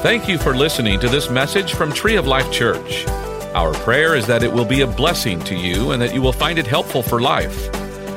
Thank you for listening to this message from Tree of Life Church. Our prayer is that it will be a blessing to you and that you will find it helpful for life.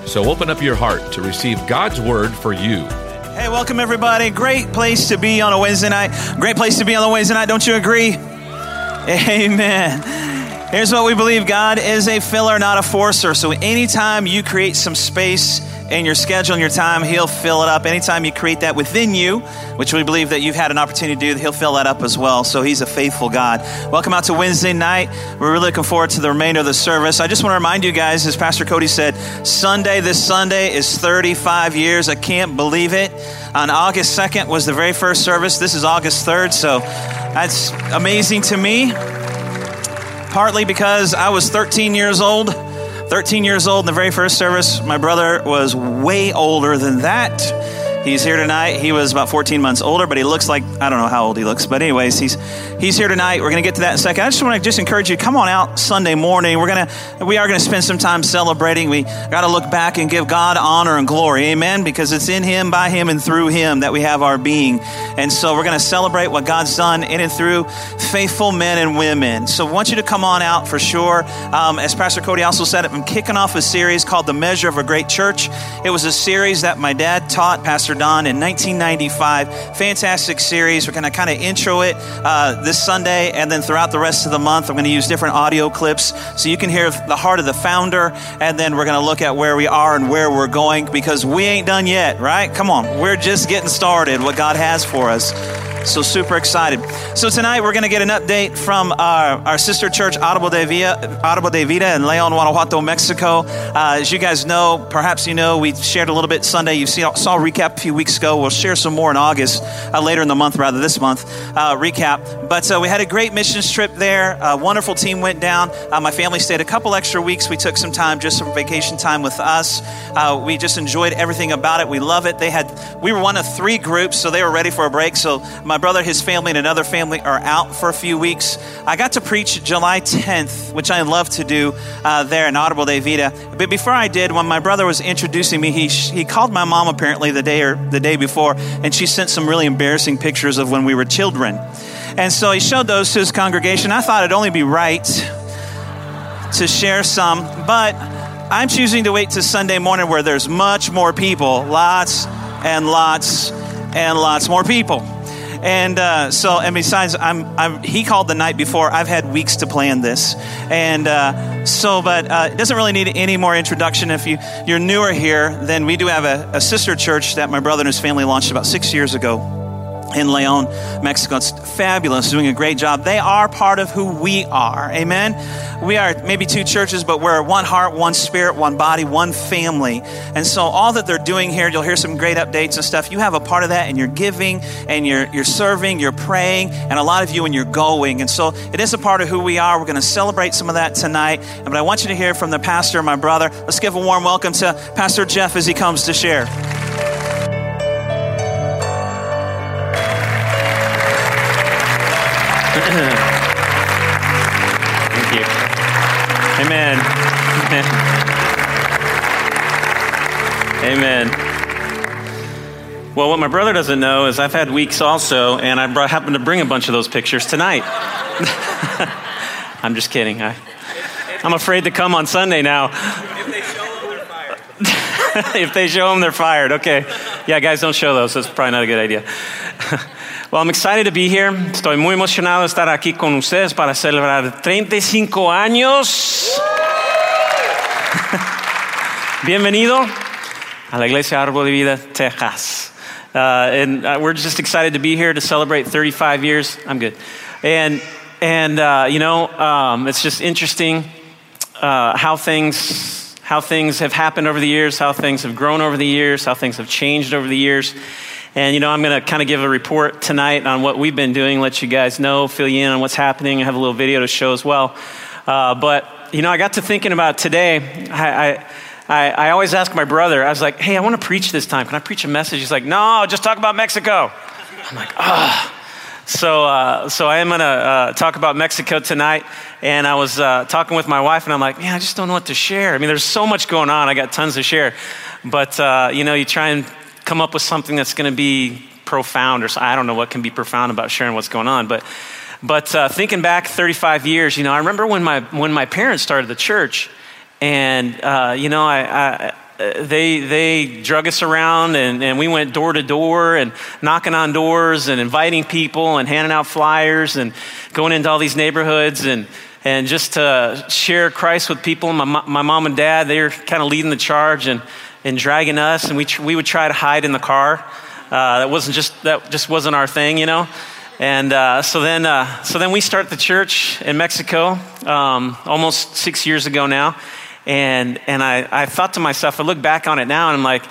So open up your heart to receive God's word for you. Hey, welcome everybody. Great place to be on a Wednesday night. Great place to be on a Wednesday night. Don't you agree? Amen. Here's what we believe God is a filler, not a forcer. So anytime you create some space in your schedule and your time, He'll fill it up. Anytime you create that within you, which we believe that you've had an opportunity to do, He'll fill that up as well. So He's a faithful God. Welcome out to Wednesday night. We're really looking forward to the remainder of the service. I just want to remind you guys, as Pastor Cody said, Sunday, this Sunday is 35 years. I can't believe it. On August 2nd was the very first service. This is August 3rd. So that's amazing to me. Partly because I was 13 years old 13 years old in the very first service. My brother was way older than that. He's here tonight. He was about 14 months older, but he looks like I don't know how old he looks. But anyways, he's he's here tonight. We're going to get to that in a second. I just want to just encourage you. Come on out Sunday morning. We're gonna we are going to spend some time celebrating. We got to look back and give God honor and glory. Amen. Because it's in Him, by Him, and through Him that we have our being. And so we're going to celebrate what God's done in and through faithful men and women. So I want you to come on out for sure. Um, as Pastor Cody also said, I'm kicking off a series called The Measure of a Great Church. It was a series that my dad taught Pastor Don in 1995. Fantastic series. We're going to kind of intro it uh, this Sunday, and then throughout the rest of the month, I'm going to use different audio clips so you can hear the heart of the founder, and then we're going to look at where we are and where we're going because we ain't done yet, right? Come on, we're just getting started. What God has for us. So super excited. So tonight we're going to get an update from our, our sister church, Árbol de, Villa, Árbol de Vida in Leon, Guanajuato, Mexico. Uh, as you guys know, perhaps you know, we shared a little bit Sunday. You see, saw a recap a few weeks ago. We'll share some more in August, uh, later in the month, rather this month, uh, recap. But uh, we had a great missions trip there. A wonderful team went down. Uh, my family stayed a couple extra weeks. We took some time, just some vacation time with us. Uh, we just enjoyed everything about it. We love it. They had, we were one of three groups, so they were ready for a break. So my brother, his family, and another family are out for a few weeks. I got to preach July 10th, which I love to do uh, there in Árbol de Vida. But before I did, when my brother was introducing me, he, he called my mom apparently the day or the day before, and she sent some really embarrassing pictures of when we were children. And so he showed those to his congregation. I thought it'd only be right to share some, but I'm choosing to wait to Sunday morning where there's much more people, lots and lots and lots more people. And uh, so, and besides, I'm, I'm, he called the night before. I've had weeks to plan this. And uh, so, but uh, it doesn't really need any more introduction. If you, you're newer here, then we do have a, a sister church that my brother and his family launched about six years ago in Leon, Mexico. It's fabulous, doing a great job. They are part of who we are. Amen. We are maybe two churches, but we're one heart, one spirit, one body, one family. And so all that they're doing here, you'll hear some great updates and stuff. You have a part of that and you're giving and you're you're serving, you're praying, and a lot of you and you're going. And so it is a part of who we are. We're going to celebrate some of that tonight. But I want you to hear from the pastor, my brother. Let's give a warm welcome to Pastor Jeff as he comes to share. Amen. Well, what my brother doesn't know is I've had weeks also, and I brought, happened to bring a bunch of those pictures tonight. I'm just kidding. I, I'm afraid to come on Sunday now. If they show them, they're fired. if they show them, they're fired. Okay. Yeah, guys, don't show those. That's probably not a good idea. Well, I'm excited to be here. Estoy muy emocionado de estar aquí con ustedes para celebrar 35 años. Bienvenido a la Iglesia Árbol de Vida, Texas. Uh, and uh, we're just excited to be here to celebrate 35 years. I'm good. And, and uh, you know, um, it's just interesting uh, how things how things have happened over the years, how things have grown over the years, how things have changed over the years. And, you know, I'm going to kind of give a report tonight on what we've been doing, let you guys know, fill you in on what's happening. I have a little video to show as well. Uh, but, you know, I got to thinking about today. I, I, I, always ask my brother, I was like, hey, I want to preach this time. Can I preach a message? He's like, no, just talk about Mexico. I'm like, ah. Oh. So, uh, so I am going to uh, talk about Mexico tonight. And I was uh, talking with my wife, and I'm like, man, I just don't know what to share. I mean, there's so much going on. I got tons to share. But, uh, you know, you try and come up with something that's going to be profound, or I don't know what can be profound about sharing what's going on, but but uh, thinking back 35 years, you know, I remember when my when my parents started the church, and uh, you know, I, I they, they drug us around and, and we went door to door and knocking on doors and inviting people and handing out flyers and going into all these neighborhoods and, and just to share Christ with people. My, my mom and dad, they were kind of leading the charge and, and dragging us, and we, we would try to hide in the car. Uh, that wasn't just that just wasn't our thing, you know. And uh, so then, uh, so then we start the church in Mexico um, almost six years ago now. And, and I, I thought to myself, I look back on it now and I'm like,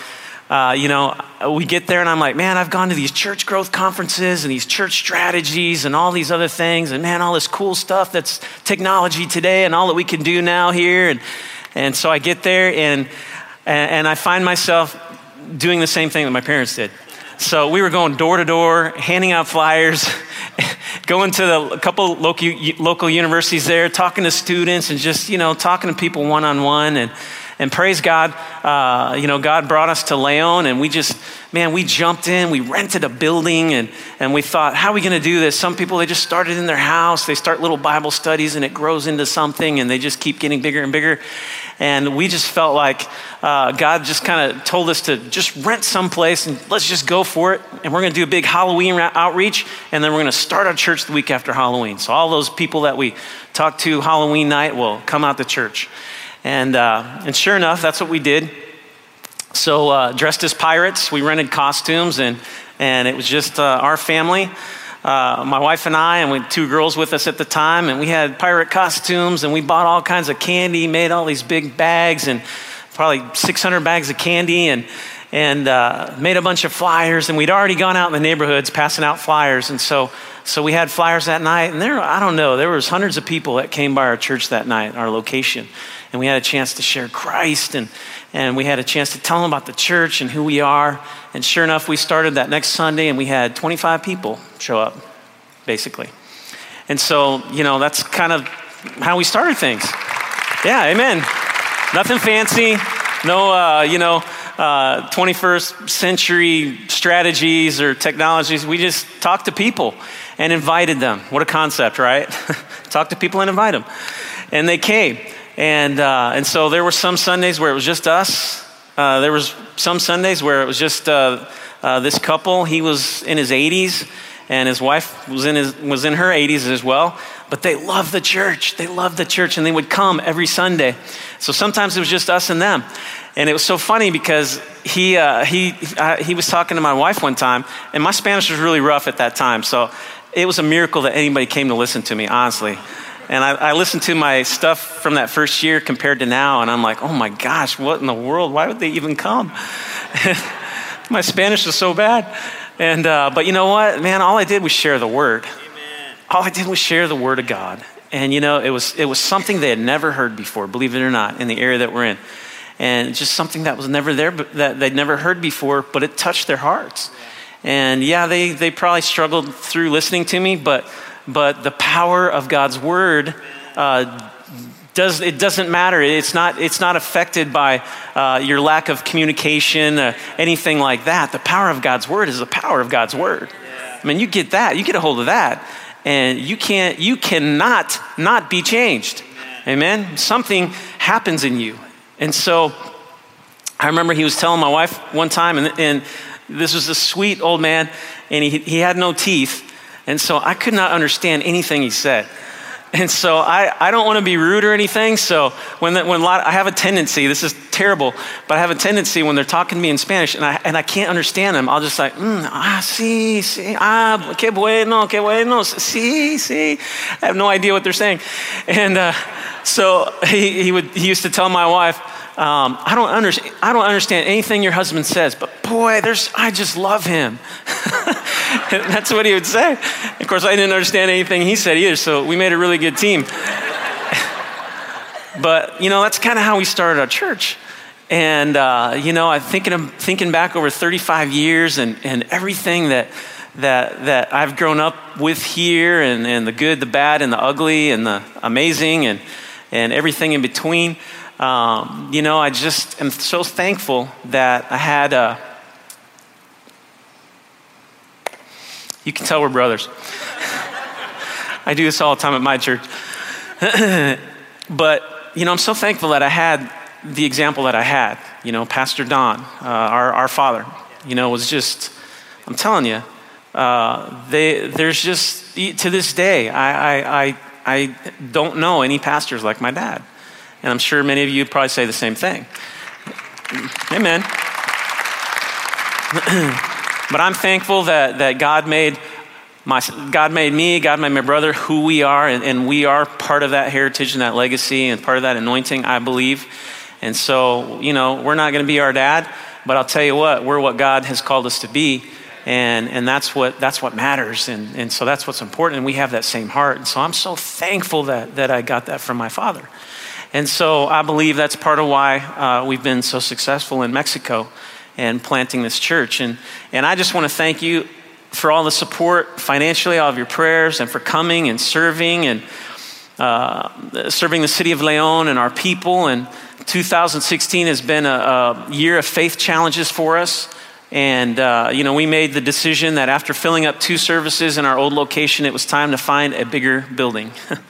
uh, you know, we get there and I'm like, man, I've gone to these church growth conferences and these church strategies and all these other things. And man, all this cool stuff that's technology today and all that we can do now here. And, and so I get there and, and I find myself doing the same thing that my parents did. So we were going door to door, handing out flyers, going to the, a couple local, local universities there, talking to students, and just, you know, talking to people one on one. And, and praise God, uh, you know, God brought us to Leon, and we just, man, we jumped in, we rented a building, and, and we thought, how are we going to do this? Some people, they just started in their house, they start little Bible studies, and it grows into something, and they just keep getting bigger and bigger. And we just felt like uh, God just kind of told us to just rent someplace and let's just go for it. And we're going to do a big Halloween outreach, and then we're going to start our church the week after Halloween. So all those people that we talked to Halloween night will come out to church. And, uh, and sure enough, that's what we did. So, uh, dressed as pirates, we rented costumes, and, and it was just uh, our family uh, my wife and I, and we had two girls with us at the time, and we had pirate costumes, and we bought all kinds of candy, made all these big bags, and probably 600 bags of candy, and and uh, made a bunch of flyers. And we'd already gone out in the neighborhoods passing out flyers, and so so we had flyers that night. And there, I don't know, there was hundreds of people that came by our church that night, our location, and we had a chance to share Christ and and we had a chance to tell them about the church and who we are. And sure enough, we started that next Sunday and we had 25 people show up, basically. And so, you know, that's kind of how we started things. Yeah, amen. Nothing fancy, no, uh, you know, uh, 21st century strategies or technologies. We just talked to people and invited them. What a concept, right? Talk to people and invite them. And they came. And, uh, and so there were some Sundays where it was just us. Uh, there was some Sundays where it was just uh, uh this couple. He was in his 80s, and his wife was in, his, was in her 80s as well. But they loved the church. They loved the church, and they would come every Sunday. So sometimes it was just us and them. And it was so funny because he, uh, he, he was talking to my wife one time, and my Spanish was really rough at that time. So it was a miracle that anybody came to listen to me, honestly. And I, I listened to my stuff from that first year compared to now, and I'm like, oh my gosh, what in the world? Why would they even come? my Spanish is so bad. And, uh, but you know what, man, all I did was share the word. Amen. All I did was share the word of God. And you know, it was, it was something they had never heard before, believe it or not, in the area that we're in. And just something that was never there, that they'd never heard before, but it touched their hearts. And yeah, they, they probably struggled through listening to me, but but the power of God's word uh, does it doesn't matter. It's not it's not affected by uh, your lack of communication, uh, anything like that. The power of God's word is the power of God's word. I mean, you get that, you get a hold of that, and you can't you cannot not be changed. Amen. Something happens in you, and so I remember he was telling my wife one time, and, and this was a sweet old man, and he, he had no teeth. And so I could not understand anything he said. And so I, I don't want to be rude or anything. So when, the, when lot, I have a tendency, this is terrible, but I have a tendency when they're talking to me in Spanish and I, and I can't understand them, I'll just like, mm, ah, sí, sí, ah, qué bueno, qué bueno, sí, sí. I have no idea what they're saying. And uh, so he, he, would, he used to tell my wife, um, I, don't under, I don't understand anything your husband says, but boy, there's, I just love him. That's what he would say. Of course, I didn't understand anything he said either, so we made a really good team. but, you know, that's kind of how we started our church. And, uh, you know, I'm thinking, of, thinking back over 35 years and, and everything that, that, that I've grown up with here and, and the good, the bad, and the ugly, and the amazing, and, and everything in between. Um, you know, I just am so thankful that I had a, You can tell we're brothers. I do this all the time at my church. but, you know, I'm so thankful that I had the example that I had. You know, Pastor Don, uh, our, our father, you know, was just, I'm telling you, uh, they, there's just, to this day, I, I, I, I don't know any pastors like my dad. And I'm sure many of you probably say the same thing. Amen. but I'm thankful that, that God made my, God made me, God made my brother who we are, and, and we are part of that heritage and that legacy and part of that anointing, I believe. And so, you know, we're not going to be our dad, but I'll tell you what, we're what God has called us to be. And, and that's, what, that's what matters. And, and so that's what's important. And we have that same heart. And so I'm so thankful that, that I got that from my father. And so I believe that's part of why uh, we've been so successful in Mexico and planting this church. And, and I just want to thank you for all the support financially, all of your prayers, and for coming and serving and uh, serving the city of Leon and our people. And 2016 has been a, a year of faith challenges for us. And, uh, you know, we made the decision that after filling up two services in our old location, it was time to find a bigger building.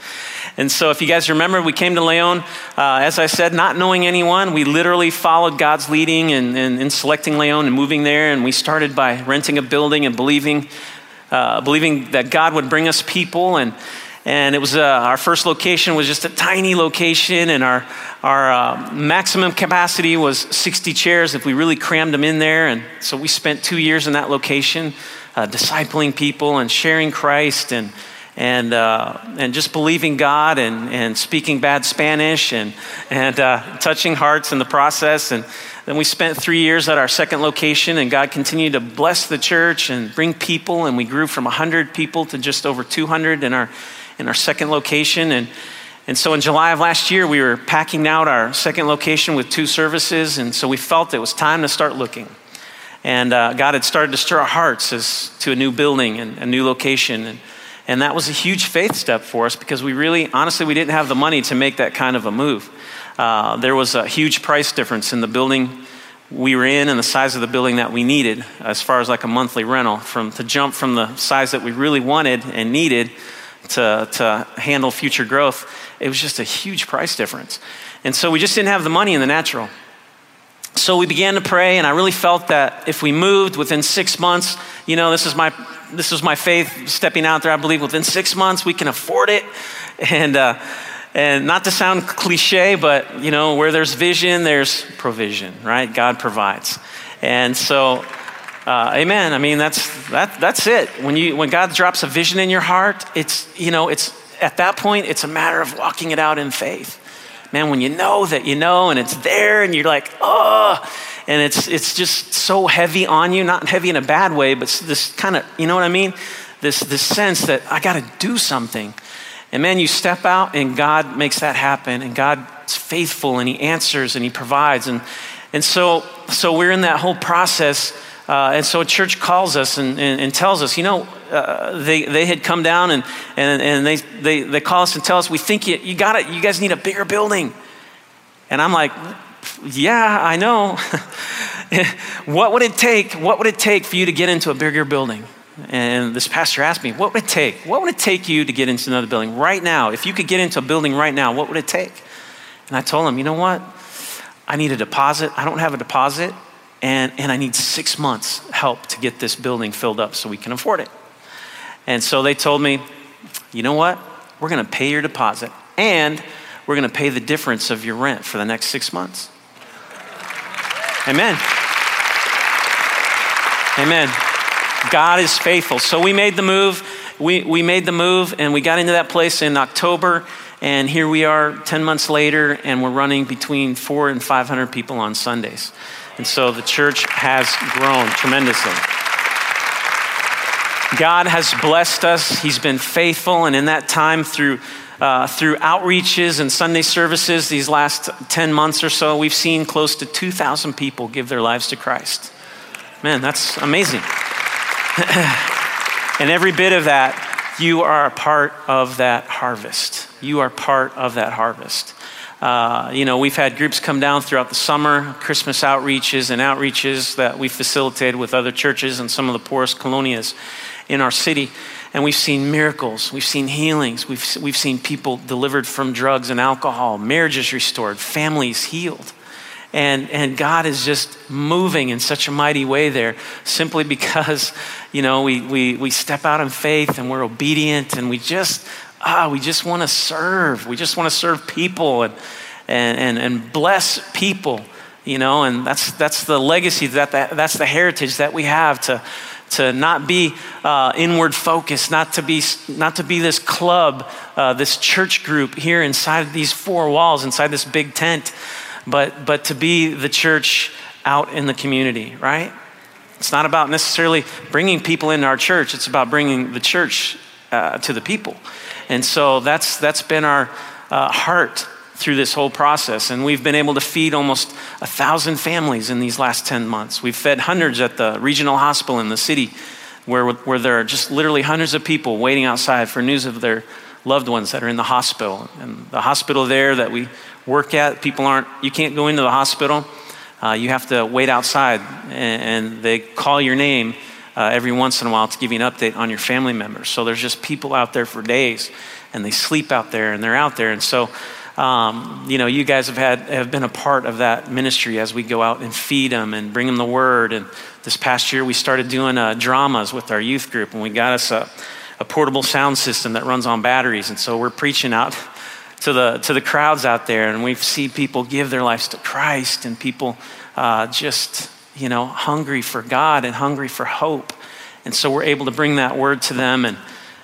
And so, if you guys remember, we came to Leon, uh, as I said, not knowing anyone. We literally followed God's leading in, in, in, selecting Leon and moving there. And we started by renting a building and believing, uh, believing that God would bring us people. And, and it was uh, our first location was just a tiny location, and our, our uh, maximum capacity was 60 chairs if we really crammed them in there. And so, we spent two years in that location, uh, discipling people and sharing Christ and and, uh, and just believing God and, and speaking bad Spanish and, and uh, touching hearts in the process. And then we spent three years at our second location, and God continued to bless the church and bring people. And we grew from 100 people to just over 200 in our, in our second location. And, and so in July of last year, we were packing out our second location with two services. And so we felt it was time to start looking. And uh, God had started to stir our hearts as to a new building and a new location. And, and that was a huge faith step for us because we really, honestly, we didn't have the money to make that kind of a move. Uh, there was a huge price difference in the building we were in and the size of the building that we needed as far as like a monthly rental from to jump from the size that we really wanted and needed to, to handle future growth. It was just a huge price difference. And so we just didn't have the money in the natural so we began to pray and i really felt that if we moved within six months you know this is my this was my faith stepping out there. I believe within six months we can afford it. And, uh, and not to sound cliche, but you know, where there's vision, there's provision, right? God provides. And so, uh, amen. I mean, that's, that, that's it. When, you, when God drops a vision in your heart, it's, you know, it's, at that point, it's a matter of walking it out in faith. Man, when you know that you know and it's there and you're like, oh, and it's, it's just so heavy on you, not heavy in a bad way, but this kind of, you know what I mean? This, this sense that I got to do something. And man, you step out and God makes that happen, and God's faithful and He answers and He provides. And, and so, so we're in that whole process. Uh, and so a church calls us and, and, and tells us, you know, uh, they, they had come down and, and, and they, they, they call us and tell us, we think you, you got it, you guys need a bigger building. And I'm like, yeah, I know. what would it take? What would it take for you to get into a bigger building? And this pastor asked me, What would it take? What would it take you to get into another building right now? If you could get into a building right now, what would it take? And I told him, You know what? I need a deposit. I don't have a deposit. And, and I need six months' help to get this building filled up so we can afford it. And so they told me, You know what? We're going to pay your deposit. And we're going to pay the difference of your rent for the next six months. Amen. Amen. God is faithful. So we made the move. We, we made the move and we got into that place in October. And here we are 10 months later, and we're running between four and 500 people on Sundays. And so the church has grown tremendously. God has blessed us. He's been faithful. And in that time, through uh, through outreaches and Sunday services these last 10 months or so, we've seen close to 2,000 people give their lives to Christ. Man, that's amazing. and every bit of that, you are a part of that harvest. You are part of that harvest. Uh, you know, we've had groups come down throughout the summer, Christmas outreaches and outreaches that we facilitated with other churches and some of the poorest colonias in our city. And we've seen miracles, we've seen healings, we've, we've seen people delivered from drugs and alcohol, marriages restored, families healed. And, and God is just moving in such a mighty way there simply because, you know, we, we, we step out in faith and we're obedient and we just, ah, we just want to serve. We just want to serve people and, and, and, and bless people, you know, and that's, that's the legacy, that, that, that's the heritage that we have to, to not be uh, inward focused, not to be, not to be this club, uh, this church group here inside these four walls, inside this big tent but, but to be the church out in the community, right? It's not about necessarily bringing people into our church, it's about bringing the church uh, to the people. And so that's, that's been our uh, heart through this whole process. And we've been able to feed almost a thousand families in these last 10 months. We've fed hundreds at the regional hospital in the city where, where there are just literally hundreds of people waiting outside for news of their loved ones that are in the hospital. And the hospital there that we work at. People aren't, you can't go into the hospital. Uh, you have to wait outside, and, and they call your name uh, every once in a while to give you an update on your family members. So there's just people out there for days, and they sleep out there, and they're out there. And so, um, you know, you guys have had have been a part of that ministry as we go out and feed them and bring them the word. And this past year, we started doing uh, dramas with our youth group, and we got us a, a portable sound system that runs on batteries. And so we're preaching out to the, to the crowds out there, and we see people give their lives to Christ and people uh, just, you know, hungry for God and hungry for hope. And so we're able to bring that word to them. And,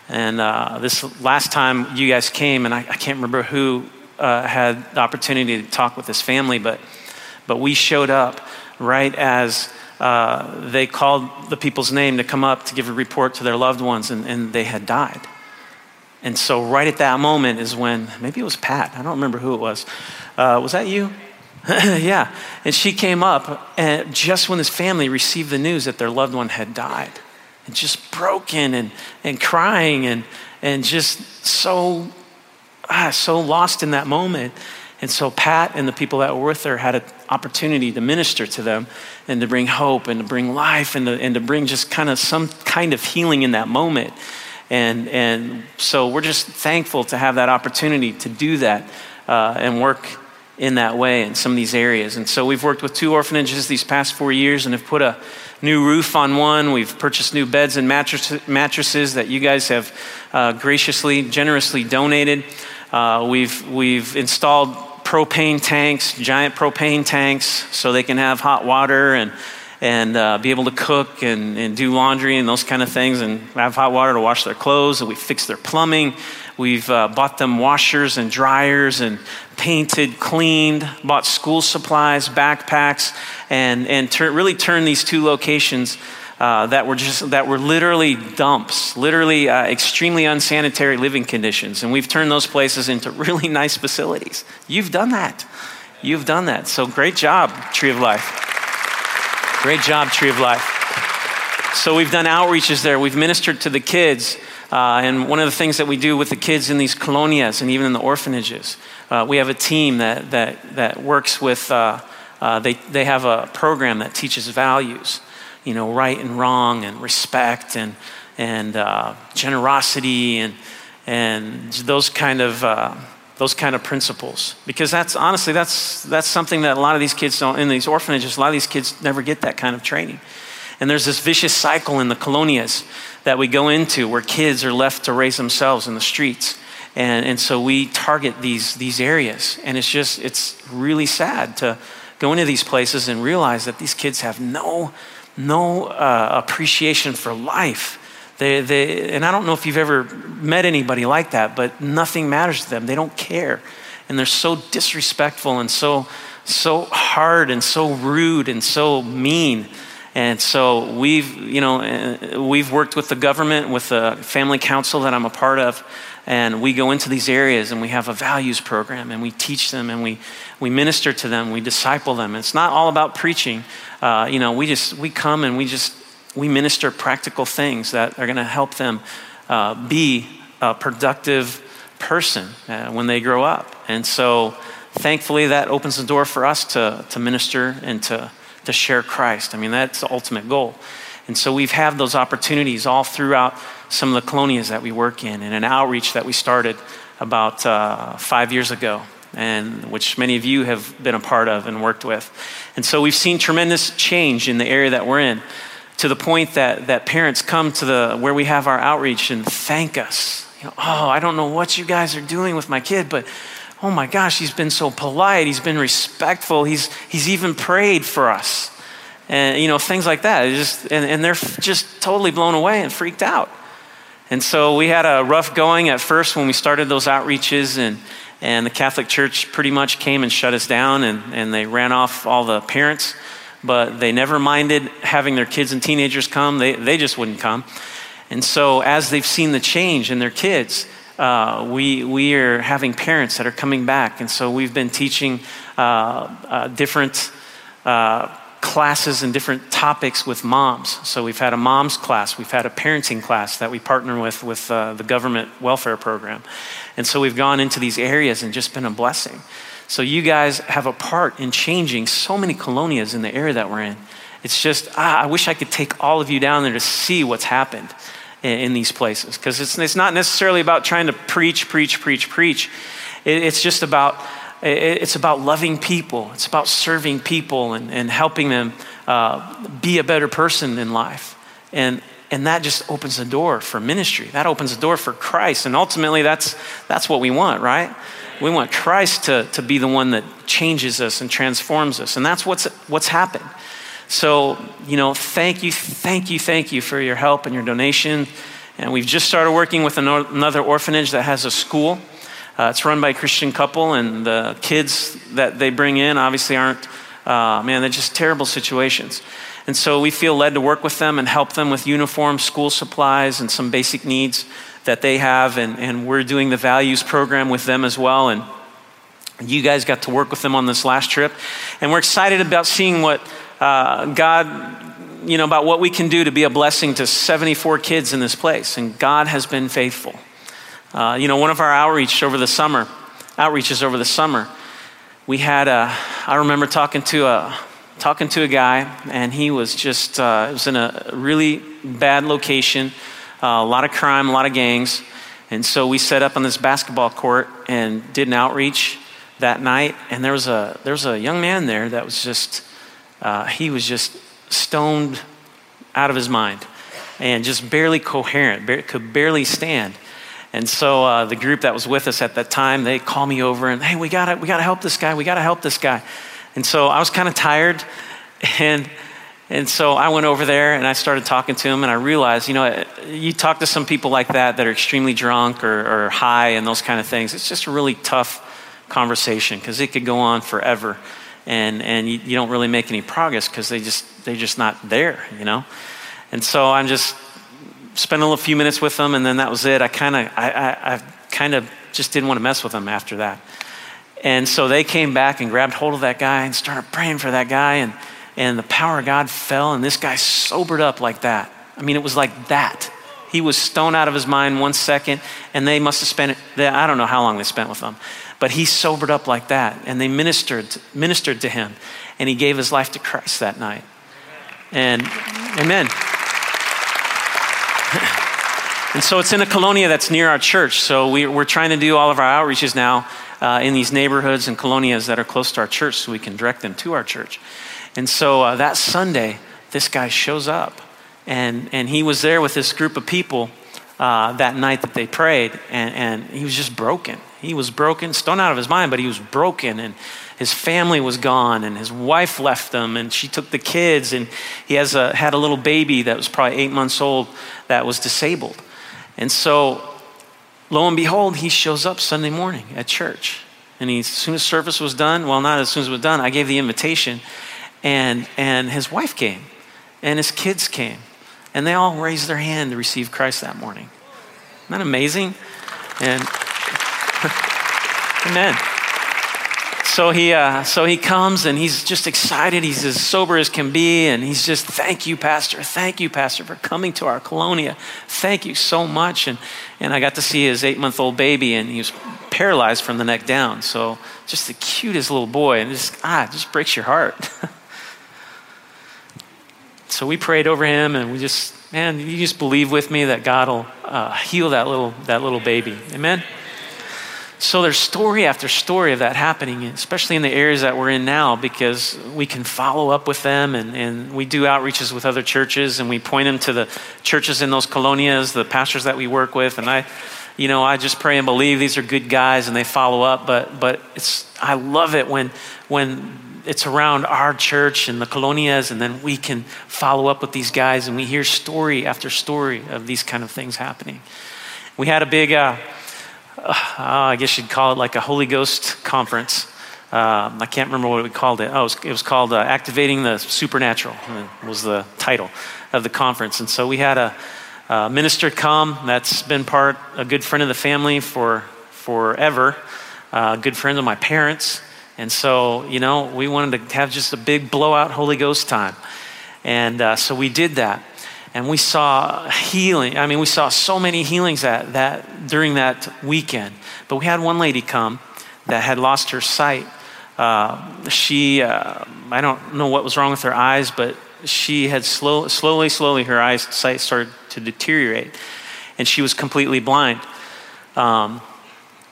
and uh, this last time you guys came, and I, I can't remember who uh, had the opportunity to talk with this family, but, but we showed up right as uh, they called the people's name to come up to give a report to their loved ones, and, and they had died. And so, right at that moment is when maybe it was Pat. I don't remember who it was. Uh, was that you? yeah. And she came up, and just when this family received the news that their loved one had died, and just broken and, and crying and, and just so, ah, so lost in that moment. And so Pat and the people that were with her had an opportunity to minister to them and to bring hope and to bring life and to, and to bring just kind of some kind of healing in that moment. And, and so we're just thankful to have that opportunity to do that uh, and work in that way in some of these areas. And so we've worked with two orphanages these past four years and have put a new roof on one. We've purchased new beds and mattress, mattresses that you guys have uh, graciously, generously donated. Uh, we've, we've installed propane tanks, giant propane tanks, so they can have hot water and and uh, be able to cook and, and do laundry and those kind of things and have hot water to wash their clothes. And we fix their plumbing. We've uh, bought them washers and dryers and painted, cleaned, bought school supplies, backpacks, and, and really turned these two locations uh, that were just that were literally dumps, literally uh, extremely unsanitary living conditions, and we've turned those places into really nice facilities. You've done that. You've done that. So great job, Tree of Life. Great job, Tree of Life. So we've done outreaches there. We've ministered to the kids. Uh, and one of the things that we do with the kids in these colonias and even in the orphanages, uh, we have a team that, that, that works with, uh, uh they, they have a program that teaches values, you know, right and wrong and respect and, and uh, generosity and, and those kind of uh, those kind of principles because that's honestly that's that's something that a lot of these kids don't in these orphanages a lot of these kids never get that kind of training and there's this vicious cycle in the colonias that we go into where kids are left to raise themselves in the streets and, and so we target these these areas and it's just it's really sad to go into these places and realize that these kids have no no uh, appreciation for life they, they, and I don't know if you've ever met anybody like that, but nothing matters to them. They don't care. And they're so disrespectful and so, so hard and so rude and so mean. And so we've, you know, uh, we've worked with the government, with the family council that I'm a part of, and we go into these areas and we have a values program and we teach them and we, we minister to them, we disciple them. It's not all about preaching. Uh, you know, we just, we come and we just we minister practical things that are going to help them uh, be a productive person uh, when they grow up. And so, thankfully, that opens the door for us to, to minister and to, to share Christ. I mean, that's the ultimate goal. And so we've had those opportunities all throughout some of the colonias that we work in and an outreach that we started about uh, five years ago, and which many of you have been a part of and worked with. And so we've seen tremendous change in the area that we're in to the point that, that parents come to the where we have our outreach and thank us. You know, oh, I don't know what you guys are doing with my kid, but oh my gosh, he's been so polite, he's been respectful, he's, he's even prayed for us. And, you know, things like that. Just, and, and they're just totally blown away and freaked out. And so we had a rough going at first when we started those outreaches, and, and the Catholic Church pretty much came and shut us down, and, and they ran off all the parents. But they never minded having their kids and teenagers come, they, they just wouldn't come. And so, as they've seen the change in their kids, uh, we, we are having parents that are coming back. And so we've been teaching uh, uh, different uh, classes and different topics with moms. So we've had a mom's class, we've had a parenting class that we partner with with uh, the government welfare program. And so we've gone into these areas and just been a blessing. So you guys have a part in changing so many colonias in the area that we're in. It's just, ah, I wish I could take all of you down there to see what's happened in, in these places. Because it's, it's not necessarily about trying to preach, preach, preach, preach. It, it's just about, it, it's about loving people. It's about serving people and, and helping them uh, be a better person in life. And, and that just opens the door for ministry. That opens the door for Christ. And ultimately, that's, that's what we want, right? We want Christ to, to be the one that changes us and transforms us. And that's what's, what's happened. So, you know, thank you, thank you, thank you for your help and your donation. And we've just started working with another orphanage that has a school. Uh, it's run by a Christian couple, and the kids that they bring in obviously aren't, uh, man, they're just terrible situations. And so we feel led to work with them and help them with uniforms, school supplies, and some basic needs that they have. And, and we're doing the values program with them as well. And you guys got to work with them on this last trip. And we're excited about seeing what uh, God, you know, about what we can do to be a blessing to 74 kids in this place. And God has been faithful. Uh, you know, one of our outreach over the summer, outreaches over the summer, we had a, I remember talking to a, talking to a guy, and he was just, uh, it was in a really bad location, uh, a lot of crime, a lot of gangs. And so we set up on this basketball court and did an outreach that night. And there was a, there was a young man there that was just, uh, he was just stoned out of his mind and just barely coherent, bar- could barely stand. And so uh, the group that was with us at that time, they call me over and, hey, we gotta, we gotta help this guy. We gotta help this guy. And so I was kind of tired, and and so I went over there and I started talking to him, and I realized, you know, you talk to some people like that that are extremely drunk or, or high and those kind of things. It's just a really tough conversation because it could go on forever and, and you, you don't really make any progress because they just, they're just not there, you know? And so I'm just spending a few minutes with them, and then that was it. I kind of, I, I, I kind of just didn't want to mess with them after that. And so they came back and grabbed hold of that guy and started praying for that guy, and, and the power of God fell, and this guy sobered up like that. I mean, it was like that. He was stoned out of his mind one second, and they must have spent, I don't know how long they spent with him. But he sobered up like that, and they ministered, ministered to him, and he gave his life to Christ that night. And amen. And so it's in a colonia that's near our church. So we, are trying to do all of our outreaches now uh, in these neighborhoods and colonias that are close to our church so we can direct them to our church. And so uh, that Sunday, this guy shows up. And, and he was there with this group of people uh, that night that they prayed, and, and he was just broken. He was broken, stoned out of his mind, but he was broken. And his family was gone, and his wife left him, and she took the kids, and he has a, had a little baby that was probably eight months old that was disabled. And so, lo and behold, he shows up Sunday morning at church. And he, as soon as service was done, well, not as soon as it was done, I gave the invitation, and, and his wife came, and his kids came, and they all raised their hand to receive Christ that morning. Isn't that amazing? And Amen. so he, uh, so he comes and he's just excited. He's as sober as can be. And he's just, thank you, Pastor. Thank you, Pastor, for coming to our colonia. Thank you so much. And, and I got to see his eight month old baby, and he was paralyzed from the neck down. So just the cutest little boy. And just, ah, just breaks your heart. so we prayed over him, and we just, man, you just believe with me that God will uh, heal that little, that little baby. Amen? So there's story after story of that happening, especially in the areas that we're in now, because we can follow up with them and, and we do outreaches with other churches and we point them to the churches in those colonias, the pastors that we work with. And I, you know, I just pray and believe these are good guys and they follow up. But, but it's, I love it when, when it's around our church and the colonias and then we can follow up with these guys and we hear story after story of these kind of things happening. We had a big, uh, uh, I guess you'd call it like a Holy Ghost conference. Um, I can't remember what we called it. Oh, it was, it was called uh, Activating the Supernatural, uh, was the title of the conference. And so we had a, a, minister come that's been part, a good friend of the family for forever, uh, a good friend of my parents. And so, you know, we wanted to have just a big blowout Holy Ghost time. And uh, so we did that and we saw healing. I mean, we saw so many healings that, that during that weekend. But we had one lady come that had lost her sight. Uh, she, uh, I don't know what was wrong with her eyes, but she had slow, slowly, slowly, her eyesight started to deteriorate, and she was completely blind. Um,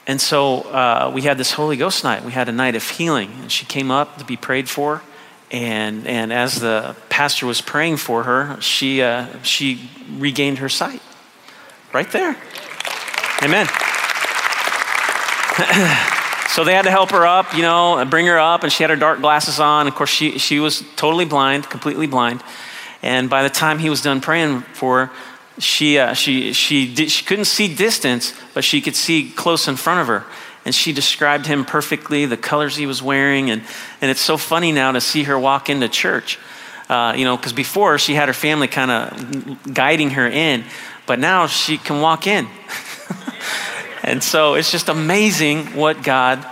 and so uh, we had this Holy Ghost night. We had a night of healing, and she came up to be prayed for. And, and as the pastor was praying for her, she, uh, she regained her sight. Right there. Amen. so they had to help her up, you know, bring her up, and she had her dark glasses on. Of course, she, she was totally blind, completely blind. And by the time he was done praying for her, she, uh, she, she, she couldn't see distance, but she could see close in front of her and she described him perfectly, the colors he was wearing. And, and it's so funny now to see her walk into church. Uh, you know, because before she had her family kind of guiding her in, but now she can walk in. and so it's just amazing what God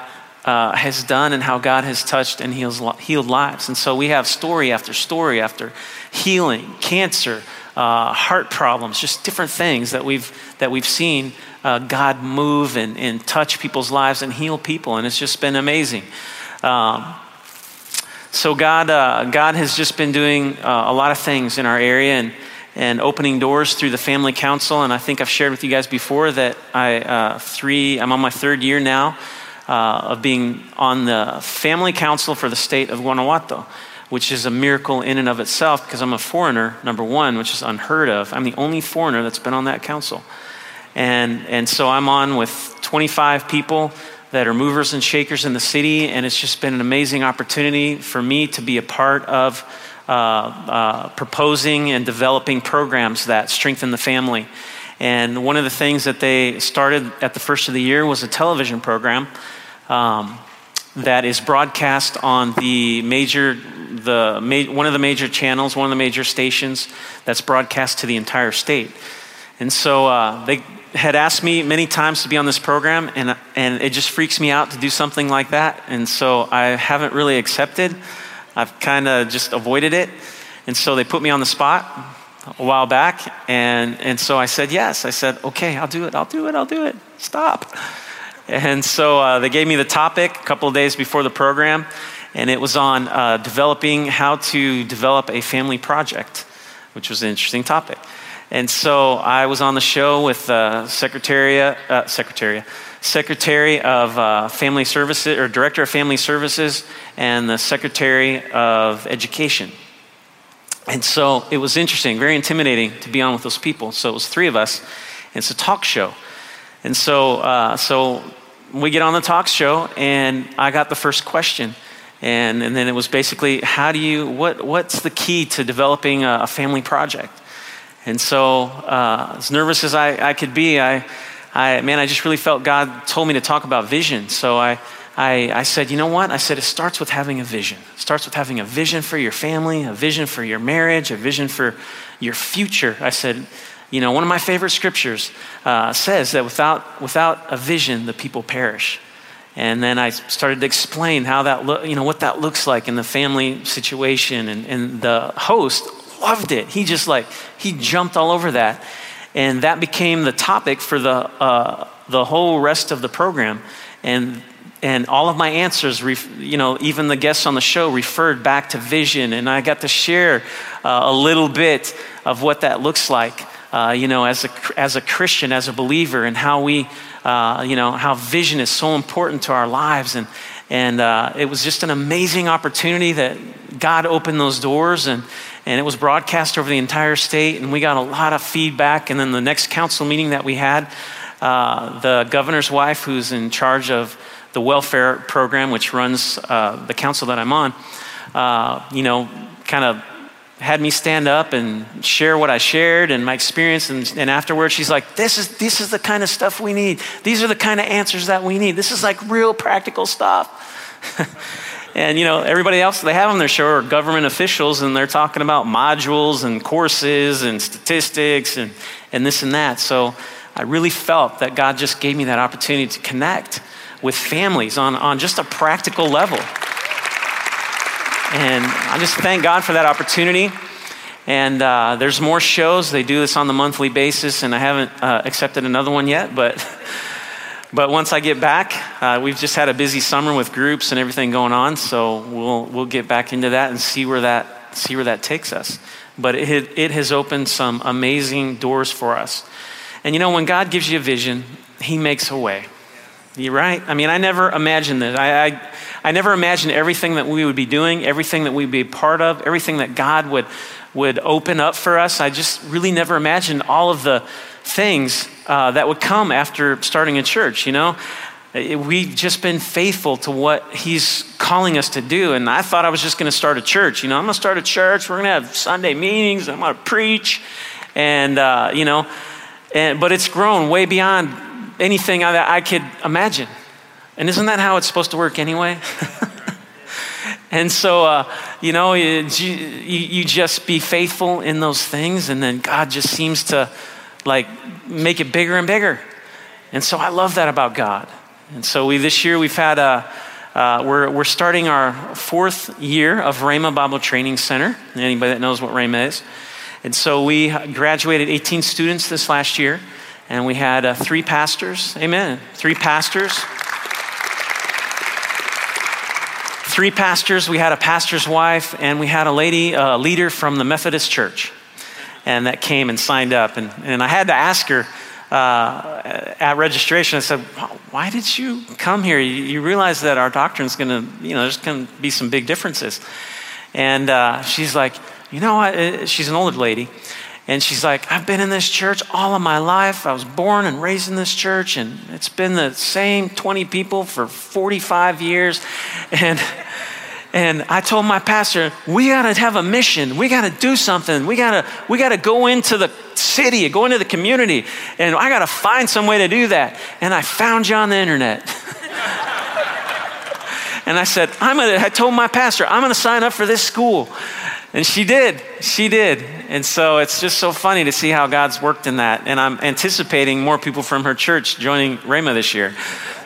uh, has done and how God has touched and heals, healed lives. And so we have story after story after healing, cancer, uh, heart problems, just different things that we've, that we've seen uh, God move and, and touch people's lives and heal people. And it's just been amazing. Um, so God, uh, God has just been doing uh, a lot of things in our area and, and opening doors through the family council. And I think I've shared with you guys before that I uh, three, I'm on my third year now uh, of being on the family council for the state of Guanajuato which is a miracle in and of itself because I'm a foreigner, number one, which is unheard of. I'm the only foreigner that's been on that council. And, and so I'm on with 25 people that are movers and shakers in the city, and it's just been an amazing opportunity for me to be a part of uh, uh, proposing and developing programs that strengthen the family. And one of the things that they started at the first of the year was a television program. Um, that is broadcast on the major, the one of the major channels, one of the major stations that's broadcast to the entire state. And so uh, they had asked me many times to be on this program, and, and it just freaks me out to do something like that. And so I haven't really accepted. I've kind of just avoided it. And so they put me on the spot a while back, and, and so I said yes. I said, okay, I'll do it, I'll do it, I'll do it. Stop. And so uh, they gave me the topic a couple of days before the program, and it was on uh, developing how to develop a family project, which was an interesting topic. And so I was on the show with uh, Secretary, uh, Secretary, Secretary of uh, Family Services, or Director of Family Services, and the Secretary of Education. And so it was interesting, very intimidating to be on with those people. So it was three of us. And it's a talk show. And so, uh, so we get on the talk show, and I got the first question. And, and then it was basically, how do you, what, what's the key to developing a, a family project? And so, uh, as nervous as I, I could be, I, I, man, I just really felt God told me to talk about vision. So I, I, I said, you know what? I said, it starts with having a vision. It starts with having a vision for your family, a vision for your marriage, a vision for your future. I said, you know, one of my favorite scriptures uh, says that without, without a vision, the people perish. And then I started to explain how that look, you know, what that looks like in the family situation. And, and the host loved it. He just like, he jumped all over that. And that became the topic for the, uh, the whole rest of the program. And, and all of my answers, you know, even the guests on the show referred back to vision. And I got to share uh, a little bit of what that looks like, uh, you know, as a, as a Christian, as a believer, and how we, uh, you know, how vision is so important to our lives. And, and uh, it was just an amazing opportunity that God opened those doors and, and it was broadcast over the entire state. And we got a lot of feedback. And then the next council meeting that we had, uh, the governor's wife, who's in charge of the welfare program, which runs uh, the council that I'm on, uh, you know, kind of had me stand up and share what I shared and my experience. And, and afterwards, she's like, this is, this is the kind of stuff we need. These are the kind of answers that we need. This is like real practical stuff. and, you know, everybody else they have on their show are government officials, and they're talking about modules and courses and statistics and, and this and that. So I really felt that God just gave me that opportunity to connect with families on, on just a practical level. And I just thank God for that opportunity. And uh, there's more shows. They do this on the monthly basis, and I haven't uh, accepted another one yet. But, but once I get back, uh, we've just had a busy summer with groups and everything going on. So we'll, we'll get back into that and see where that, see where that takes us. But it, it has opened some amazing doors for us. And you know, when God gives you a vision, He makes a way. You're right. I mean, I never imagined this. I, I, I, never imagined everything that we would be doing, everything that we'd be a part of, everything that God would, would open up for us. I just really never imagined all of the things uh, that would come after starting a church, you know? We've just been faithful to what He's calling us to do. And I thought I was just going to start a church. You know, I'm going to start a church. We're going to have Sunday meetings. I'm going to preach. And, uh, you know, and, but it's grown way beyond anything that I could imagine. And isn't that how it's supposed to work anyway? and so, uh, you know, you, you just be faithful in those things, and then God just seems to like make it bigger and bigger. And so I love that about God. And so we this year we've had a. Uh, we're, we're starting our fourth year of Rhema Bible Training Center. Anybody that knows what Rhema is. And so we graduated 18 students this last year. And we had uh, three pastors. Amen. Three pastors. Three pastors. We had a pastor's wife, and we had a lady, a leader from the Methodist Church, and that came and signed up. And, and I had to ask her uh, at registration, I said, Why did you come here? You, you realize that our doctrine's going to, you know, there's going to be some big differences. And uh, she's like, You know? Uh, she's an older lady. And she's like, I've been in this church all of my life. I was born and raised in this church, and it's been the same 20 people for 45 years. And and I told my pastor, we got to have a mission. We got to do something. We got to we got to go into the city, go into the community, and I got to find some way to do that. And I found you on the internet. and I said, I'm gonna, I told my pastor, I'm to sign up for this school. And she did. She did. And so it's just so funny to see how God's worked in that. And I'm anticipating more people from her church joining Rhema this year.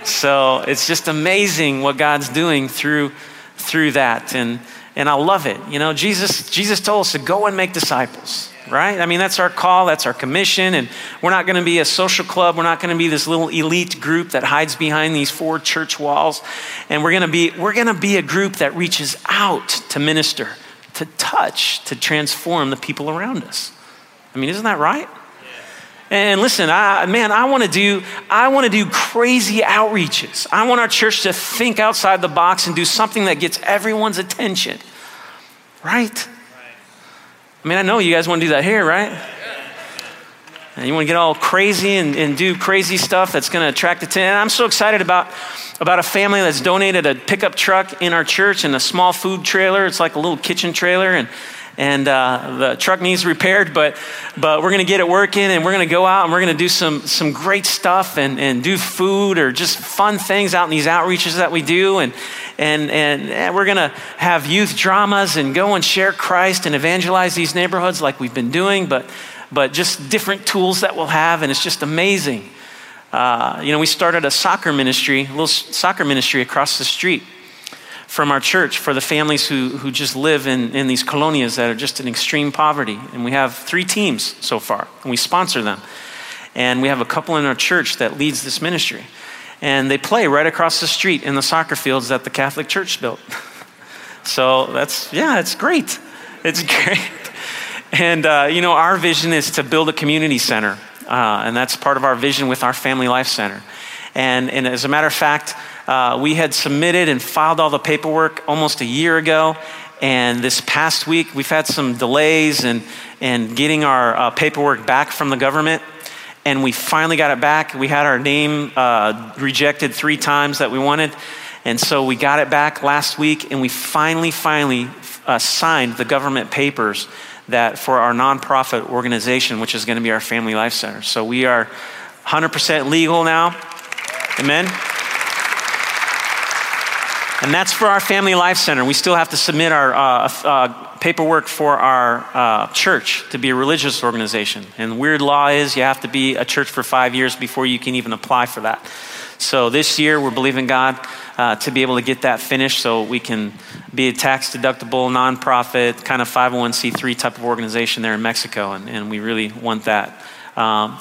So it's just amazing what God's doing through through that. And and I love it. You know, Jesus Jesus told us to go and make disciples. Right? I mean, that's our call, that's our commission, and we're not going to be a social club. We're not going to be this little elite group that hides behind these four church walls. And we're going to be we're going to be a group that reaches out to minister to touch, to transform the people around us. I mean, isn't that right? And listen, I, man, I want to do, I want to do crazy outreaches. I want our church to think outside the box and do something that gets everyone's attention, right? I mean, I know you guys want to do that here, right? And you want to get all crazy and, and do crazy stuff that's going to attract attention. I'm so excited about, about a family that's donated a pickup truck in our church and a small food trailer. It's like a little kitchen trailer. And, and uh, the truck needs repaired, but, but we're going to get it working and we're going to go out and we're going to do some, some great stuff and, and do food or just fun things out in these outreaches that we do. And, and, and we're going to have youth dramas and go and share Christ and evangelize these neighborhoods like we've been doing. But but just different tools that we'll have, and it's just amazing. uh, you know, we started a soccer ministry, a little soccer ministry across the street from our church for the families who, who just live in, in these colonias that are just in extreme poverty. And we have three teams so far, and we sponsor them. And we have a couple in our church that leads this ministry. And they play right across the street in the soccer fields that the Catholic Church built. so that's, yeah, it's great. It's great. And, uh, you know, our vision is to build a community center. Uh, and that's part of our vision with our Family Life Center. And, and as a matter of fact, uh, we had submitted and filed all the paperwork almost a year ago. And this past week, we've had some delays in, in getting our uh, paperwork back from the government. And we finally got it back. We had our name uh, rejected three times that we wanted. And so we got it back last week, and we finally, finally uh, signed the government papers that for our nonprofit organization, which is going to be our Family Life Center. So we are 100% legal now. Amen. And that's for our Family Life Center. We still have to submit our uh, uh, paperwork for our uh, church to be a religious organization. And weird law is you have to be a church for five years before you can even apply for that. So this year we're believing God uh, to be able to get that finished so we can be a tax deductible, nonprofit, kind of 501c3 type of organization there in Mexico. And, and we really want that. Um,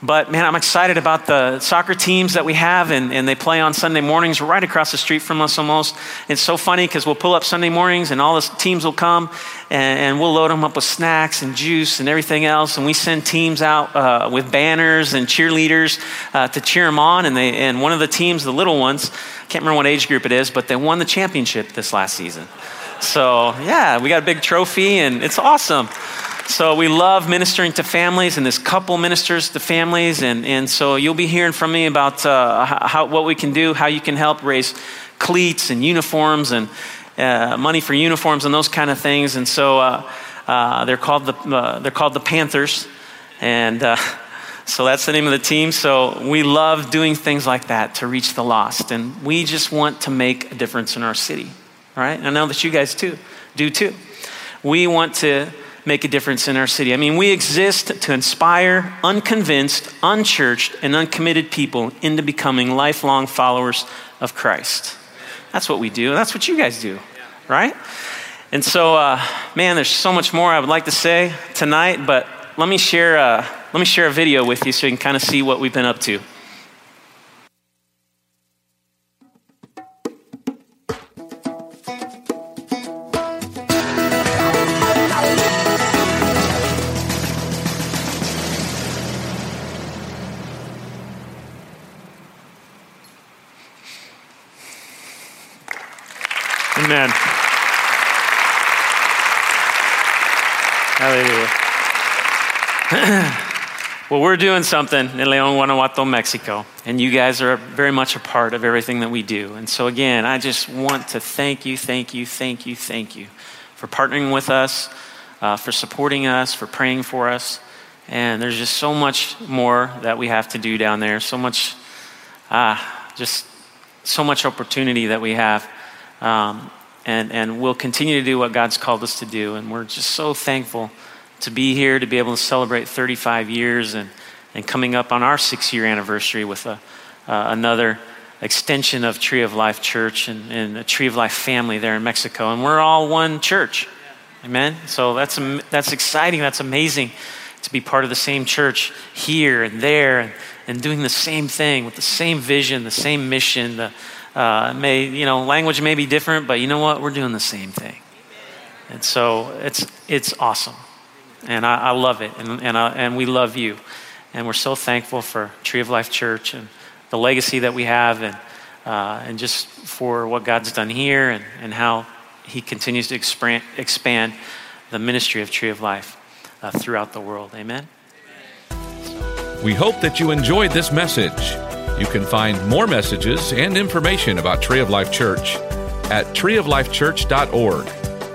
but man, I'm excited about the soccer teams that we have, and, and they play on Sunday mornings right across the street from us almost. It's so funny because we'll pull up Sunday mornings, and all the teams will come, and, and, we'll load them up with snacks and juice and everything else. And we send teams out uh, with banners and cheerleaders uh, to cheer them on. And, they, and one of the teams, the little ones, I can't remember what age group it is, but they won the championship this last season. So, yeah, we got a big trophy, and it's awesome. So we love ministering to families, and this couple ministers to families. And, and so you'll be hearing from me about uh, how, what we can do, how you can help raise cleats and uniforms and uh, money for uniforms and those kind of things. And so uh, uh they're, called the, uh, they're called the Panthers. And uh, so that's the name of the team. So we love doing things like that to reach the lost. And we just want to make a difference in our city. All right? And I know that you guys too do too. We want to make a difference in our city. I mean, we exist to inspire unconvinced, unchurched, and uncommitted people into becoming lifelong followers of Christ. That's what we do. And that's what you guys do, right? And so, uh, man, there's so much more I would like to say tonight, but let me share, uh, let me share a video with you so you can kind of see what we've been up to. Well, we're doing something in Leon, Guanajuato, Mexico, and you guys are very much a part of everything that we do. And so, again, I just want to thank you, thank you, thank you, thank you for partnering with us, uh, for supporting us, for praying for us. And there's just so much more that we have to do down there, so much, ah, just so much opportunity that we have. Um, and, and we'll continue to do what God's called us to do. And we're just so thankful to be here, to be able to celebrate 35 years and, and coming up on our six year anniversary with a, uh, another extension of Tree of Life Church and, and, a Tree of Life family there in Mexico. And we're all one church. Amen? So that's, that's exciting. That's amazing to be part of the same church here and there and, and doing the same thing with the same vision, the same mission, the, uh, may, you know, language may be different, but you know what? We're doing the same thing. And so it's, it's awesome. And I, I love it. And, and, I, and we love you. And we're so thankful for Tree of Life Church and the legacy that we have and, uh, and just for what God's done here and, and how He continues to expand, expand the ministry of Tree of Life uh, throughout the world. Amen. We hope that you enjoyed this message. You can find more messages and information about Tree of Life Church at treeoflifechurch.org.